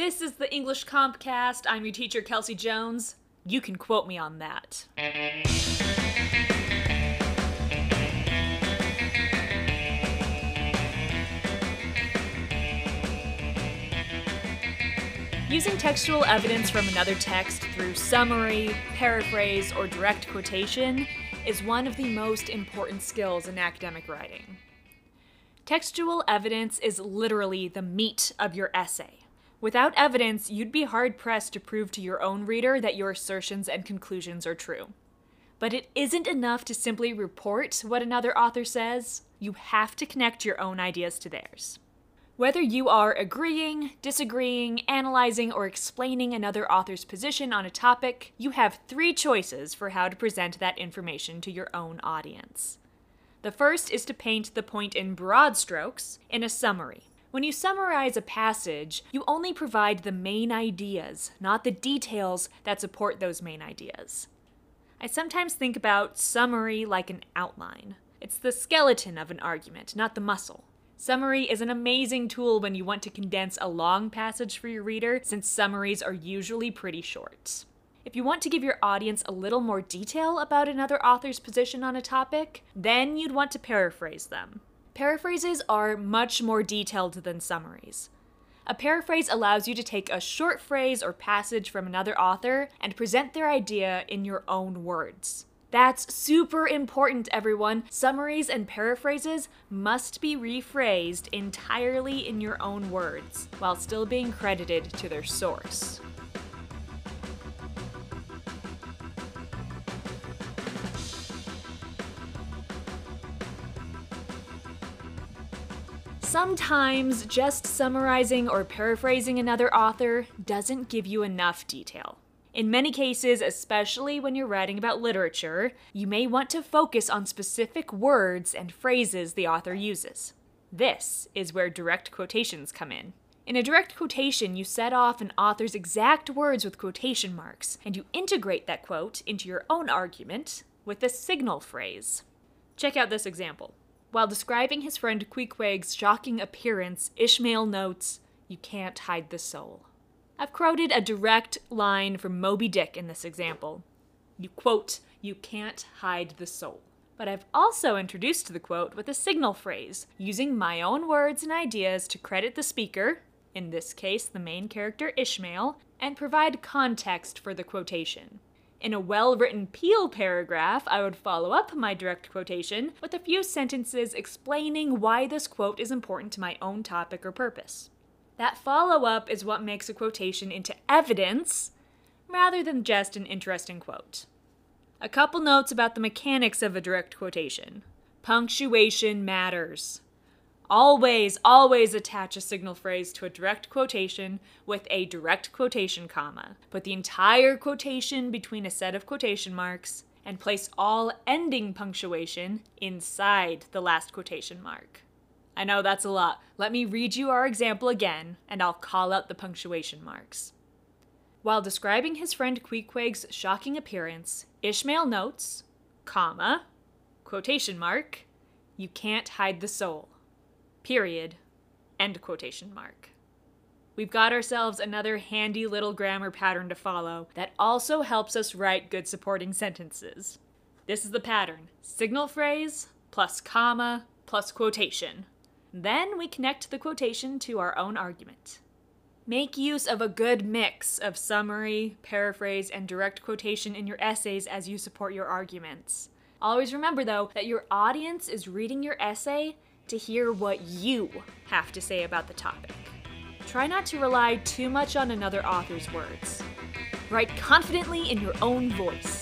This is the English Compcast. I'm your teacher, Kelsea Jones. You can quote me on that. Using textual evidence from another text through summary, paraphrase, or direct quotation is one of the most important skills in academic writing. Textual evidence is literally the meat of your essay. Without evidence, you'd be hard pressed to prove to your own reader that your assertions and conclusions are true. But it isn't enough to simply report what another author says, you have to connect your own ideas to theirs. Whether you are agreeing, disagreeing, analyzing, or explaining another author's position on a topic, you have three choices for how to present that information to your own audience. The first is to paint the point in broad strokes in a summary. When you summarize a passage, you only provide the main ideas, not the details that support those main ideas. I sometimes think about summary like an outline. It's the skeleton of an argument, not the muscle. Summary is an amazing tool when you want to condense a long passage for your reader, since summaries are usually pretty short. If you want to give your audience a little more detail about another author's position on a topic, then you'd want to paraphrase them. Paraphrases are much more detailed than summaries. A paraphrase allows you to take a short phrase or passage from another author and present their idea in your own words. That's super important, everyone. Summaries and paraphrases must be rephrased entirely in your own words, while still being credited to their source. Sometimes just summarizing or paraphrasing another author doesn't give you enough detail. In many cases, especially when you're writing about literature, you may want to focus on specific words and phrases the author uses. This is where direct quotations come in. In a direct quotation, you set off an author's exact words with quotation marks, and you integrate that quote into your own argument with a signal phrase. Check out this example. While describing his friend Queequeg's shocking appearance, Ishmael notes, You can't hide the soul. I've quoted a direct line from Moby Dick in this example. You quote, You can't hide the soul. But I've also introduced the quote with a signal phrase, using my own words and ideas to credit the speaker, in this case the main character Ishmael, and provide context for the quotation. In a well written Peel paragraph, I would follow up my direct quotation with a few sentences explaining why this quote is important to my own topic or purpose. That follow up is what makes a quotation into evidence rather than just an interesting quote. A couple notes about the mechanics of a direct quotation. Punctuation matters. Always, always attach a signal phrase to a direct quotation with a direct quotation comma. Put the entire quotation between a set of quotation marks and place all ending punctuation inside the last quotation mark. I know that's a lot. Let me read you our example again, and I'll call out the punctuation marks. While describing his friend Queequeg's shocking appearance, Ishmael notes, comma, quotation mark, you can't hide the soul, period, end quotation mark. We've got ourselves another handy little grammar pattern to follow that also helps us write good supporting sentences. This is the pattern signal phrase plus comma plus quotation. Then we connect the quotation to our own argument. Make use of a good mix of summary, paraphrase, and direct quotation in your essays as you support your arguments. Always remember, though, that your audience is reading your essay to hear what you have to say about the topic. Try not to rely too much on another author's words. Write confidently in your own voice.